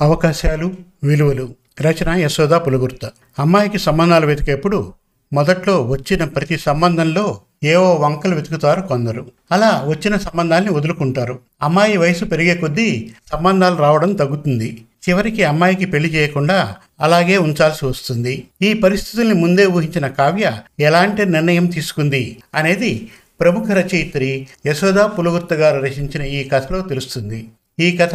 అవకాశాలు విలువలు. రచన యశోద పులుగుర్త. అమ్మాయికి సంబంధాలు వెతికేప్పుడు మొదట్లో వచ్చిన ప్రతి సంబంధంలో ఏవో వంకలు వెతుకుతారు కొందరు. అలా వచ్చిన సంబంధాన్ని వదులుకుంటారు. అమ్మాయి వయసు పెరిగే కొద్దీ సంబంధాలు రావడం తగ్గుతుంది. చివరికి అమ్మాయికి పెళ్ళి చేయకుండా అలాగే ఉంచాల్సి వస్తుంది. ఈ పరిస్థితుల్ని ముందే ఊహించిన కావ్య ఎలాంటి నిర్ణయం తీసుకుంది అనేది ప్రముఖ రచయిత్రి యశోదా పులుగుర్త గారు రచించిన ఈ కథలో తెలుస్తుంది. ఈ కథ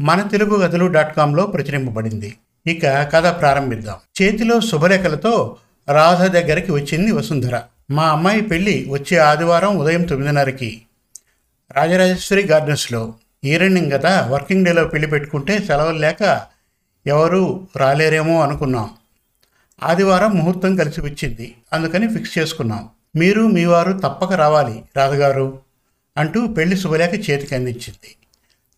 మన తెలుగు కథలు డాట్ కామ్లో ప్రచురింపబడింది. ఇక కథ ప్రారంభిద్దాం. చేతిలో శుభలేఖలతో రాధ దగ్గరికి వచ్చింది వసుంధర. మా అమ్మాయి పెళ్ళి వచ్చే ఆదివారం ఉదయం తొమ్మిదిన్నరకి. రాజరాజేశ్వరి గార్డెన్స్లో ఈరెండింగ్ కదా వర్కింగ్ డేలో పెళ్ళి పెట్టుకుంటే సెలవులు లేక ఎవరు రాలేరేమో అనుకున్నాం. ఆదివారం ముహూర్తం కలిసి వచ్చింది. అందుకని ఫిక్స్ చేసుకున్నాం. మీరు మీ వారు తప్పక రావాలి రాధగారు అంటూ పెళ్ళి శుభలేఖ చేతికి అందించింది.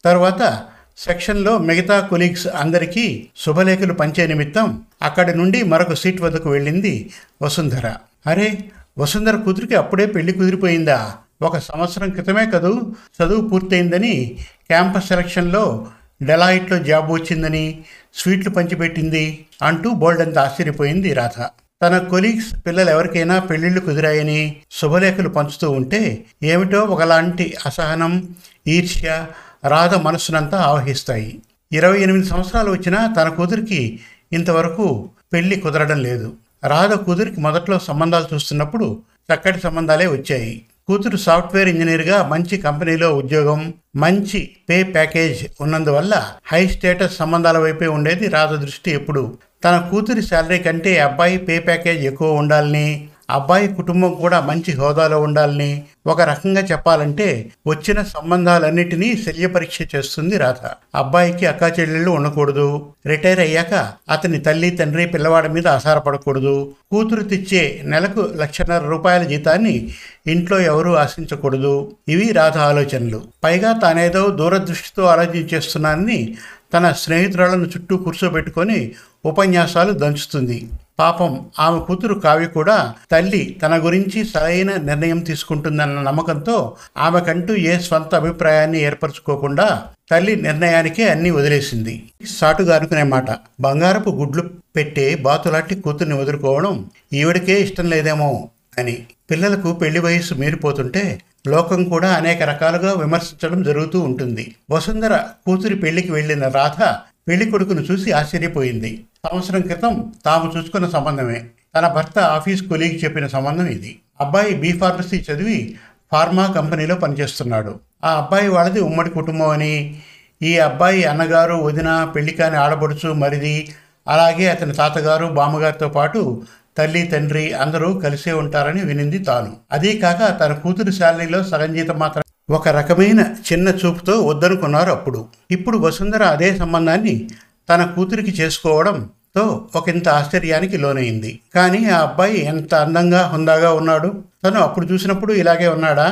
తర్వాత సెక్షన్లో మిగతా కొలీగ్స్ అందరికీ శుభలేఖలు పంచే నిమిత్తం అక్కడి నుండి మరొక సీట్ వద్దకు వెళ్ళింది వసుంధర. అరే వసుంధర కూతురికి అప్పుడే పెళ్ళి కుదిరిపోయిందా? ఒక సంవత్సరం క్రితమే కదూ చదువు పూర్తయిందని క్యాంపస్ సెలక్షన్లో డెలాయిట్లో జాబ్ వచ్చిందని స్వీట్లు పంచిపెట్టింది అంటూ బోల్డంత ఆశ్చర్యపోయింది రాధ. తన కొలీగ్స్ పిల్లలు ఎవరికైనా పెళ్ళిళ్ళు కుదిరాయని శుభలేఖలు పంచుతూ ఉంటే ఏమిటో ఒకలాంటి అసహనం ఈర్ష్య రాధ మనస్సునంతా ఆవహిస్తాయి. ఇరవై ఎనిమిది సంవత్సరాలు వచ్చినా తన కూతురికి ఇంతవరకు పెళ్ళి కుదరడం లేదు. రాధ కూతురికి మొదట్లో సంబంధాలు చూస్తున్నప్పుడు చక్కటి సంబంధాలే వచ్చాయి. కూతురు సాఫ్ట్వేర్ ఇంజనీర్గా మంచి కంపెనీలో ఉద్యోగం మంచి పే ప్యాకేజ్ ఉన్నందువల్ల హై స్టేటస్ సంబంధాల వైపే ఉండేది రాధ దృష్టి ఎప్పుడు. తన కూతురి శాలరీ కంటే అబ్బాయి పే ప్యాకేజ్ ఎక్కువ ఉండాలని అబ్బాయి కుటుంబం కూడా మంచి హోదాలో ఉండాలని ఒక రకంగా చెప్పాలంటే వచ్చిన సంబంధాలన్నిటినీ శల్యపరీక్ష చేస్తుంది రాధ. అబ్బాయికి అక్కా చెల్లెళ్ళు ఉండకూడదు. రిటైర్ అయ్యాక అతని తల్లి తండ్రి పిల్లవాడి మీద ఆధారపడకూడదు. కూతురు తెచ్చే నెలకు లక్షన్నర రూపాయల జీతాన్ని ఇంట్లో ఎవరూ ఆశించకూడదు. ఇవి రాధ ఆలోచనలు. పైగా తానేదో దూరదృష్టితో ఆలోచించేస్తున్నానని తన స్నేహితురాలను చుట్టూ కూర్చోబెట్టుకొని ఉపన్యాసాలు దంచుతుంది. పాపం ఆమె కూతురు కావ్య కూడా తల్లి తన గురించి సరైన నిర్ణయం తీసుకుంటుందన్న నమ్మకంతో ఆమెకంటూ ఏ స్వంత అభిప్రాయాన్ని ఏర్పరచుకోకుండా తల్లి నిర్ణయానికే అన్నీ వదిలేసింది. సాటుగానుకునే మాట. బంగారపు గుడ్లు పెట్టే బాతులాంటి కూతుర్ని వదులుకోవడం ఈవిడికే ఇష్టం లేదేమో అని. పిల్లలకు పెళ్ళి వయసు మీరిపోతుంటే లోకం కూడా అనేక రకాలుగా విమర్శించడం జరుగుతూ ఉంటుంది. వసుంధర కూతురి పెళ్ళికి వెళ్ళిన రాధ పెళ్ళి కొడుకును చూసి ఆశ్చర్యపోయింది. సంవత్సరం క్రితం తాము చూసుకున్న సంబంధమే. తన భర్త ఆఫీస్ కొలీగ్ చెప్పిన సంబంధం ఇది. అబ్బాయి బీ ఫార్మసీ చదివి ఫార్మా కంపెనీలో పనిచేస్తున్నాడు. ఆ అబ్బాయి వాళ్ళది ఉమ్మడి కుటుంబం అని. ఈ అబ్బాయి అన్నగారు వదిన పెళ్ళి కాని ఆడబడుచు మరిది. అలాగే అతని తాతగారు బామ్మగారితో పాటు తల్లి తండ్రి అందరూ కలిసే ఉంటారని వినింది తాను. అదీ కాక తన కూతురు శాలరీలో సగం జీతం మాత్రం ఒక రకమైన చిన్న చూపుతో వద్దనుకున్నారు అప్పుడు. ఇప్పుడు వసుంధర అదే సంబంధాన్ని తన కూతురికి చేసుకోవడంతో ఒకంత ఆశ్చర్యానికి లోనైంది. కానీ ఆ అబ్బాయి ఎంత అందంగా హుందాగా ఉన్నాడు? తను అప్పుడు చూసినప్పుడు ఇలాగే ఉన్నాడా?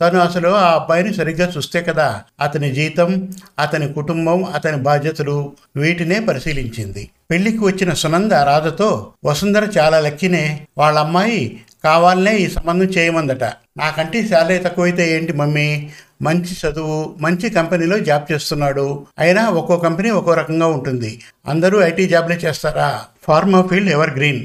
తను అసలు ఆ అబ్బాయిని సరిగ్గా చూస్తే కదా అతని జీతం అతని కుటుంబం అతని బాధ్యతలు వీటినే పరిశీలించింది. పెళ్ళికి వచ్చిన సునంద రాధతో వసుంధర చాలా లక్కినే వాళ్ళ అమ్మాయి కావాలనే ఈ సంబంధం చేయమందట. నాకంటే శాలరీ తక్కువైతే ఏంటి మమ్మీ? మంచి చదువు మంచి కంపెనీలో జాబ్ చేస్తున్నాడు. అయినా ఒక్కో కంపెనీ ఒక్కో రకంగా ఉంటుంది. అందరూ ఐటీ జాబ్లే చేస్తారా? Pharma field evergreen?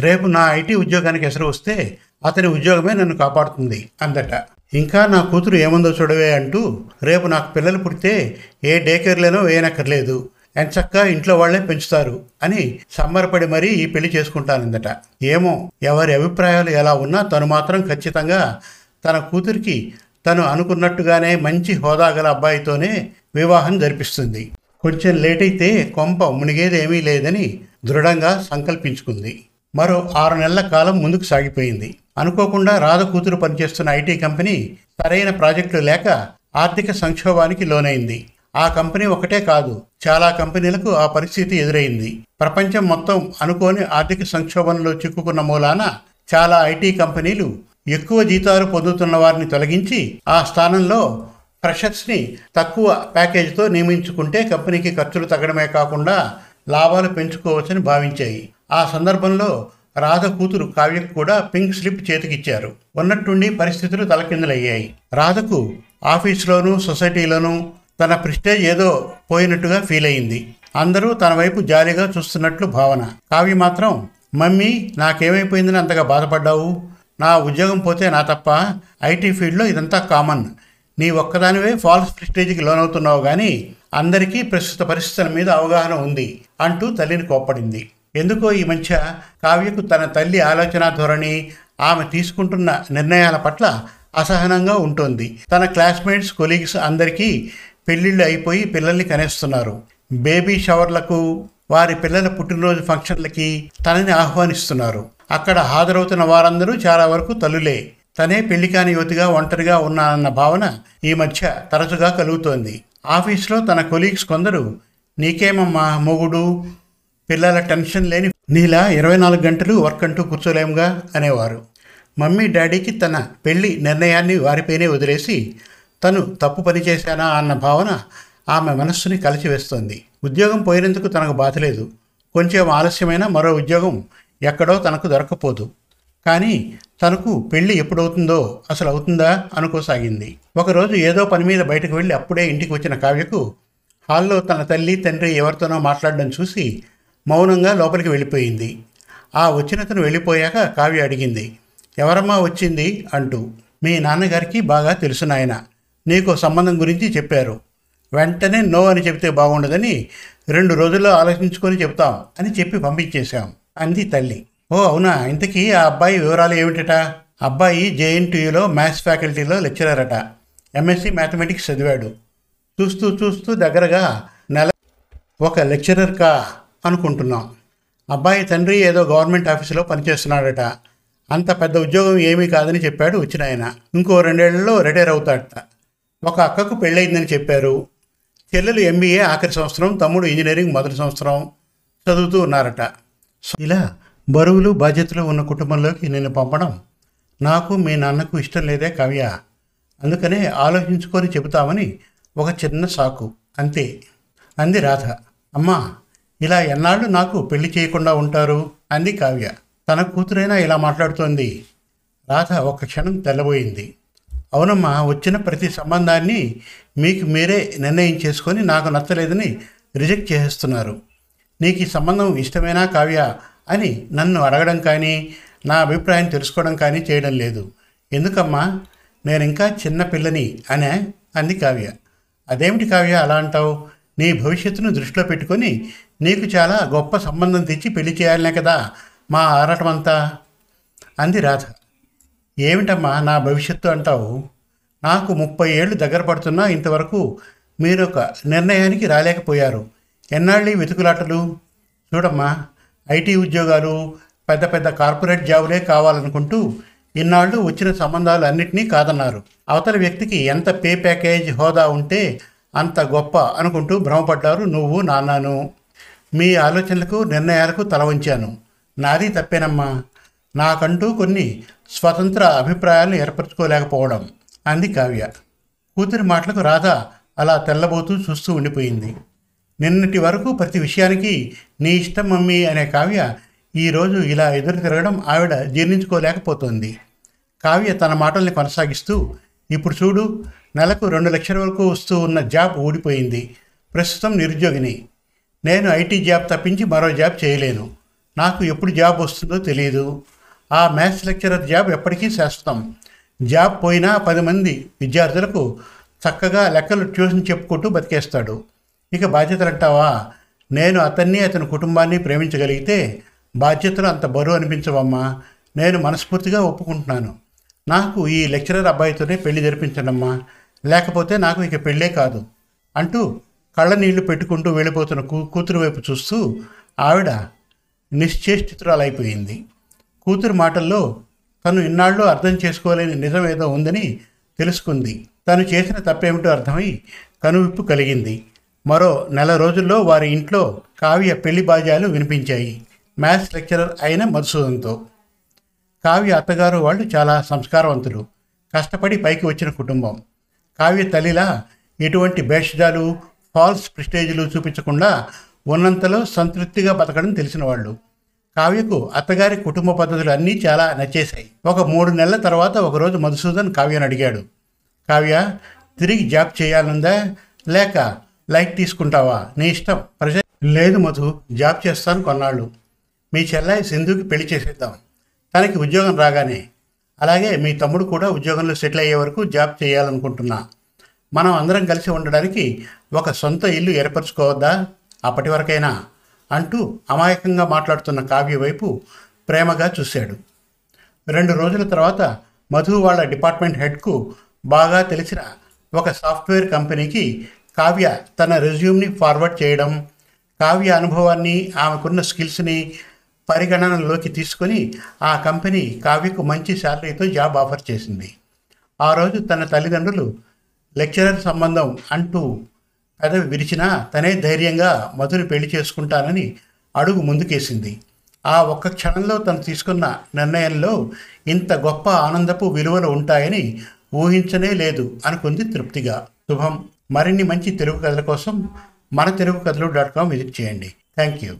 రేపు నా ఐటీ ఉద్యోగానికి ఎసరు వస్తే అతని ఉద్యోగమే నన్ను కాపాడుతుంది అందట. ఇంకా నా కూతురు ఏముందో చూడవే అంటూ రేపు నాకు పిల్లలు పుడితే ఏ డే కేర్లేనో వేయనక్కర్లేదు ఎంచక్కా ఇంట్లో వాళ్ళే పెంచుతారు అని సంబరపడి మరీ ఈ పెళ్ళి చేసుకుంటానందట. ఏమో ఎవరి అభిప్రాయాలు ఎలా ఉన్నా తను మాత్రం ఖచ్చితంగా తన కూతురికి తను అనుకున్నట్టుగానే మంచి హోదా గల అబ్బాయితోనే వివాహం జరిపిస్తుంది. కొంచెం లేట్ అయితే కొంప మునిగేదేమీ లేదని దృఢంగా సంకల్పించుకుంది. మరో ఆరు నెలల కాలం ముందుకు సాగిపోయింది. అనుకోకుండా రాధ కూతురు పనిచేస్తున్న ఐటీ కంపెనీ సరైన ప్రాజెక్టులు లేక ఆర్థిక సంక్షోభానికి లోనైంది. ఆ కంపెనీ ఒకటే కాదు చాలా కంపెనీలకు ఆ పరిస్థితి ఎదురైంది. ప్రపంచం మొత్తం అనుకోని ఆర్థిక సంక్షోభంలో చిక్కుకున్న మూలాన చాలా ఐటీ కంపెనీలు ఎక్కువ జీతాలు పొందుతున్న వారిని తొలగించి ఆ స్థానంలో ఫ్రెషర్స్ని తక్కువ ప్యాకేజీతో నియమించుకుంటే కంపెనీకి ఖర్చులు తగ్గడమే కాకుండా లాభాలు పెంచుకోవచ్చని భావించాయి. ఆ సందర్భంలో రాధ కూతురు కావ్యకు కూడా పింక్ స్లిప్ చేతికిచ్చారు. ఉన్నట్టుండి పరిస్థితులు తలకిందులయ్యాయి. రాధకు ఆఫీస్లోనూ సొసైటీలోనూ తన ప్రిస్టేజ్ ఏదో పోయినట్టుగా ఫీల్ అయింది. అందరూ తన వైపు జాలిగా చూస్తున్నట్లు భావన. కావ్య మాత్రం మమ్మీ నాకేమైపోయిందని అంతగా బాధపడ్డావు? నా ఉద్యోగం పోతే నా తప్ప ఐటీ ఫీల్డ్లో ఇదంతా కామన్. నీ ఒక్కదానివే ఫాల్స్ ప్రిస్టేజ్కి లోనవుతున్నావు కానీ అందరికీ ప్రస్తుత పరిస్థితుల మీద అవగాహన ఉంది అంటూ తల్లిని కోప్పడింది. ఎందుకో ఈ మధ్య కావ్యకు తన తల్లి ఆలోచన ధోరణి ఆమె తీసుకుంటున్న నిర్ణయాల పట్ల అసహనంగా ఉంటుంది. తన క్లాస్మేట్స్ కొలీగ్స్ అందరికీ పెళ్ళిళ్ళు అయిపోయి పిల్లల్ని కనేస్తున్నారు. బేబీ షవర్లకు వారి పిల్లల పుట్టినరోజు ఫంక్షన్లకి తనని ఆహ్వానిస్తున్నారు. అక్కడ హాజరవుతున్న వారందరూ చాలా వరకు తల్లులే. తనే పెళ్ళి కాని యువతిగా ఒంటరిగా ఉన్నానన్న భావన ఈ మధ్య తరచుగా కలుగుతోంది. ఆఫీస్లో తన కొలీగ్స్ కొందరు నీకేమమ్మా మొగుడు? పిల్లల టెన్షన్ లేని నీలా ఇరవై నాలుగు గంటలు వర్క్ అంటూ కూర్చోలేముగా అనేవారు. మమ్మీ డాడీకి తన పెళ్ళి నిర్ణయాన్ని వారిపైనే వదిలేసి తను తప్పు పని చేశానా అన్న భావన ఆమె మనస్సుని కలిచివేస్తోంది ఉద్యోగం పోయినందుకు తనకు బాధలేదు. కొంచెం ఆలస్యమైన మరో ఉద్యోగం ఎక్కడో తనకు దొరకపోదు. కానీ తనకు పెళ్ళి ఎప్పుడవుతుందో అసలు అవుతుందా అనుకోసాగింది. ఒకరోజు ఏదో పని మీద బయటకు వెళ్ళి అప్పుడే ఇంటికి వచ్చిన కావ్యకు హాల్లో తన తల్లి తండ్రి ఎవరితోనో మాట్లాడడం చూసి మౌనంగా లోపలికి వెళ్ళిపోయింది. ఆ వచ్చినతను వెళ్ళిపోయాక కావ్య అడిగింది ఎవరమ్మా వచ్చింది? అంటూ మీ నాన్నగారికి బాగా తెలుసు నాయన. నీకు సంబంధం గురించి చెప్పారు. వెంటనే నో అని చెప్తే బాగుండదని రెండు రోజుల్లో ఆలోచించుకొని చెప్తాం అని చెప్పి పంపించేశాం. అంది తల్లి. ఓ అవునా? ఇంతకీ ఆ అబ్బాయి వివరాలు ఏమిటట? అబ్బాయి జేఎన్టీయూలో మ్యాథ్స్ ఫ్యాకల్టీలో లెక్చరర్ అట ఎంఎస్సి మ్యాథమెటిక్స్ చదివాడు. చూస్తూ చూస్తూ దగ్గరగా నెల ఒక లెక్చరర్ కా అనుకుంటున్నాం. అబ్బాయి తండ్రి ఏదో గవర్నమెంట్ ఆఫీసులో పనిచేస్తున్నాడట. అంత పెద్ద ఉద్యోగం ఏమీ కాదని చెప్పాడు వచ్చిన ఆయన. ఇంకో రెండేళ్ళలో రిటైర్ అవుతాడట. ఒక అక్కకు పెళ్ళయిందని చెప్పారు. చెల్లెలు ఎంబీఏ ఆఖరి సంవత్సరం తమ్ముడు ఇంజనీరింగ్ మొదటి సంవత్సరం చదువుతూ ఉన్నారట. ఇలా బరువులు బాధ్యతలు ఉన్న కుటుంబంలోకి నేను పంపడం నాకు మీ నాన్నకు ఇష్టం లేదే కావ్య. అందుకనే ఆలోచించుకొని చెబుతామని ఒక చిన్న సాకు. అంతే. అంది రాధ. అమ్మా ఇలా ఎన్నాళ్ళు నాకు పెళ్ళి చేయకుండా ఉంటారు? అంది కావ్య. తన కూతురైనా ఇలా మాట్లాడుతోంది. రాధ ఒక క్షణం తెల్లబోయింది. అవునమ్మా వచ్చిన ప్రతి సంబంధాన్ని మీకు మీరే నిర్ణయం చేసుకొని నాకు నచ్చలేదని రిజెక్ట్ చేసేస్తున్నారు. నీకు ఈ సంబంధం ఇష్టమేనా కావ్య? అని నన్ను అడగడం కానీ నా అభిప్రాయం తెలుసుకోవడం కానీ చేయడం లేదు. ఎందుకమ్మా? నేను ఇంకా చిన్న పిల్లని అనే అంది కావ్య. అదేమిటి కావ్య అలా అంటావు? నీ భవిష్యత్తును దృష్టిలో పెట్టుకొని నీకు చాలా గొప్ప సంబంధం తెచ్చి పెళ్ళి చేయాలనే కదా మా ఆరాటమంతా? అంది రాధ. ఏమిటమ్మా నా భవిష్యత్తు అంటావు? నాకు ముప్పై ఏళ్ళు దగ్గర పడుతున్నా ఇంతవరకు మీరు ఒక నిర్ణయానికి రాలేకపోయారు. ఎన్నాళ్ళు వెతుకులాటలు? చూడమ్మా ఐటీ ఉద్యోగాలు పెద్ద పెద్ద కార్పొరేట్ జాబులే కావాలనుకుంటూ ఇన్నాళ్ళు వచ్చిన సంబంధాలు అన్నింటినీ కాదన్నారు. అవతల వ్యక్తికి ఎంత పే ప్యాకేజ్ హోదా ఉంటే అంత గొప్ప అనుకుంటూ భ్రమపడ్డారు నువ్వు నాన్నాను. మీ ఆలోచనలకు నిర్ణయాలకు తల వంచాను. నాది తప్పేనమ్మా. నాకంటూ కొన్ని స్వతంత్ర అభిప్రాయాలను ఏర్పరచుకోలేకపోవడం. అంది కావ్య. కూతురి మాటలకు రాధ అలా తెల్లబోతూ చూస్తూ ఉండిపోయింది. నిన్నటి వరకు ప్రతి విషయానికి నీ ఇష్టం మమ్మీ అనే కావ్య ఈరోజు ఇలా ఎదురు తిరగడం ఆవిడ జీర్ణించుకోలేకపోతుంది. కావ్య తన మాటల్ని కొనసాగిస్తూ ఇప్పుడు చూడు నెలకు రెండు లక్షల వరకు వస్తూ ఉన్న జాబ్ ఊడిపోయింది. ప్రస్తుతం నిరుద్యోగిని. నేను ఐటీ జాబ్ తప్పించి మరో జాబ్ చేయలేను. నాకు ఎప్పుడు జాబ్ వస్తుందో తెలియదు ఆ మ్యాథ్స్ లెక్చరర్ జాబ్ ఎప్పటికీ శాశ్వతం జాబ్ పోయినా పది మంది విద్యార్థులకు చక్కగా లెక్కలు ట్యూషన్ చెప్పుకుంటూ బతికేస్తాడు. ఇక బాధ్యతలు అంటావా నేను అతన్ని అతని కుటుంబాన్ని ప్రేమించగలిగితే బాధ్యతలు అంత బరువు అనిపించవమ్మా. నేను మనస్ఫూర్తిగా ఒప్పుకుంటున్నాను. నాకు ఈ లెక్చరర్ అబ్బాయితోనే పెళ్ళి జరిపించడమ్మా. లేకపోతే నాకు ఇక పెళ్ళే కాదు అంటూ కళ్ళ నీళ్ళు పెట్టుకుంటూ వెళ్ళిపోతున్న కూ కూతురు వైపు చూస్తూ ఆవిడ నిశ్చేష్టితురాలైపోయింది. కూతురు మాటల్లో తను ఇన్నాళ్ళు అర్థం చేసుకోలేని నిజం ఏదో ఉందని తెలుసుకుంది. తను చేసిన తప్పేమిటో అర్థమై కనువిప్పు కలిగింది. మరో నెల రోజుల్లో వారి ఇంట్లో కావ్య పెళ్ళి బాజాలు వినిపించాయి. మ్యాథ్స్ లెక్చరర్ అయిన మధుసూదంతో. కావ్య అత్తగారు వాళ్ళు చాలా సంస్కారవంతులు. కష్టపడి పైకి వచ్చిన కుటుంబం. కావ్య తల్లిలా ఎటువంటి భేషజాలు ఫాల్స్ ప్రిస్టేజ్లు చూపించకుండా ఉన్నంతలో సంతృప్తిగా బతకడం తెలిసిన వాళ్ళు. కావ్యకు అత్తగారి కుటుంబ పద్ధతులు అన్నీ చాలా నచ్చేశాయి. ఒక మూడు నెలల తర్వాత ఒకరోజు మధుసూదన్ కావ్యను అడిగాడు. కావ్య తిరిగి జాబ్ చేయాలందా? లేక లైట్ తీసుకుంటావా? నీ ఇష్టం. ప్రజెంట్ లేదు మధు జాబ్ చేస్తాను కొన్నాళ్ళు. మీ చెల్లాయి సింధుకి పెళ్ళి చేసేద్దాం. తనకి ఉద్యోగం రాగానే. అలాగే మీ తమ్ముడు కూడా ఉద్యోగంలో సెటిల్ అయ్యే వరకు జాబ్ చేయాలనుకుంటున్నా. మనం అందరం కలిసి ఉండడానికి ఒక సొంత ఇల్లు ఏర్పరచుకోవద్దా? అప్పటి వరకైనా. అంటూ అమాయకంగా మాట్లాడుతున్న కావ్య వైపు ప్రేమగా చూశాడు. రెండు రోజుల తర్వాత మధు వాళ్ళ డిపార్ట్మెంట్ హెడ్కు బాగా తెలిసిన ఒక సాఫ్ట్వేర్ కంపెనీకి కావ్య తన రెజ్యూమ్ని ఫార్వర్డ్ చేయడం కావ్య అనుభవాన్ని ఆమెకున్న స్కిల్స్ని పరిగణనలోకి తీసుకొని ఆ కంపెనీ కావ్యకు మంచి శాలరీతో జాబ్ ఆఫర్ చేసింది. ఆ రోజు తన తల్లిదండ్రులు లెక్చరర్ సంబంధం అంటూ పెదవి విరిచినా తనే ధైర్యంగా మధుని పెళ్ళి చేసుకుంటానని అడుగు ముందుకేసింది. ఆ ఒక్క క్షణంలో తను తీసుకున్న నిర్ణయంలో ఇంత గొప్ప ఆనందపు విలువలు ఉంటాయని ఊహించనే లేదు అనుకుంది తృప్తిగా. శుభం. మరిన్ని మంచి తెలుగు కథల కోసం మన తెలుగు కథలు డాట్ కామ్ విజిట్ చేయండి. Thank you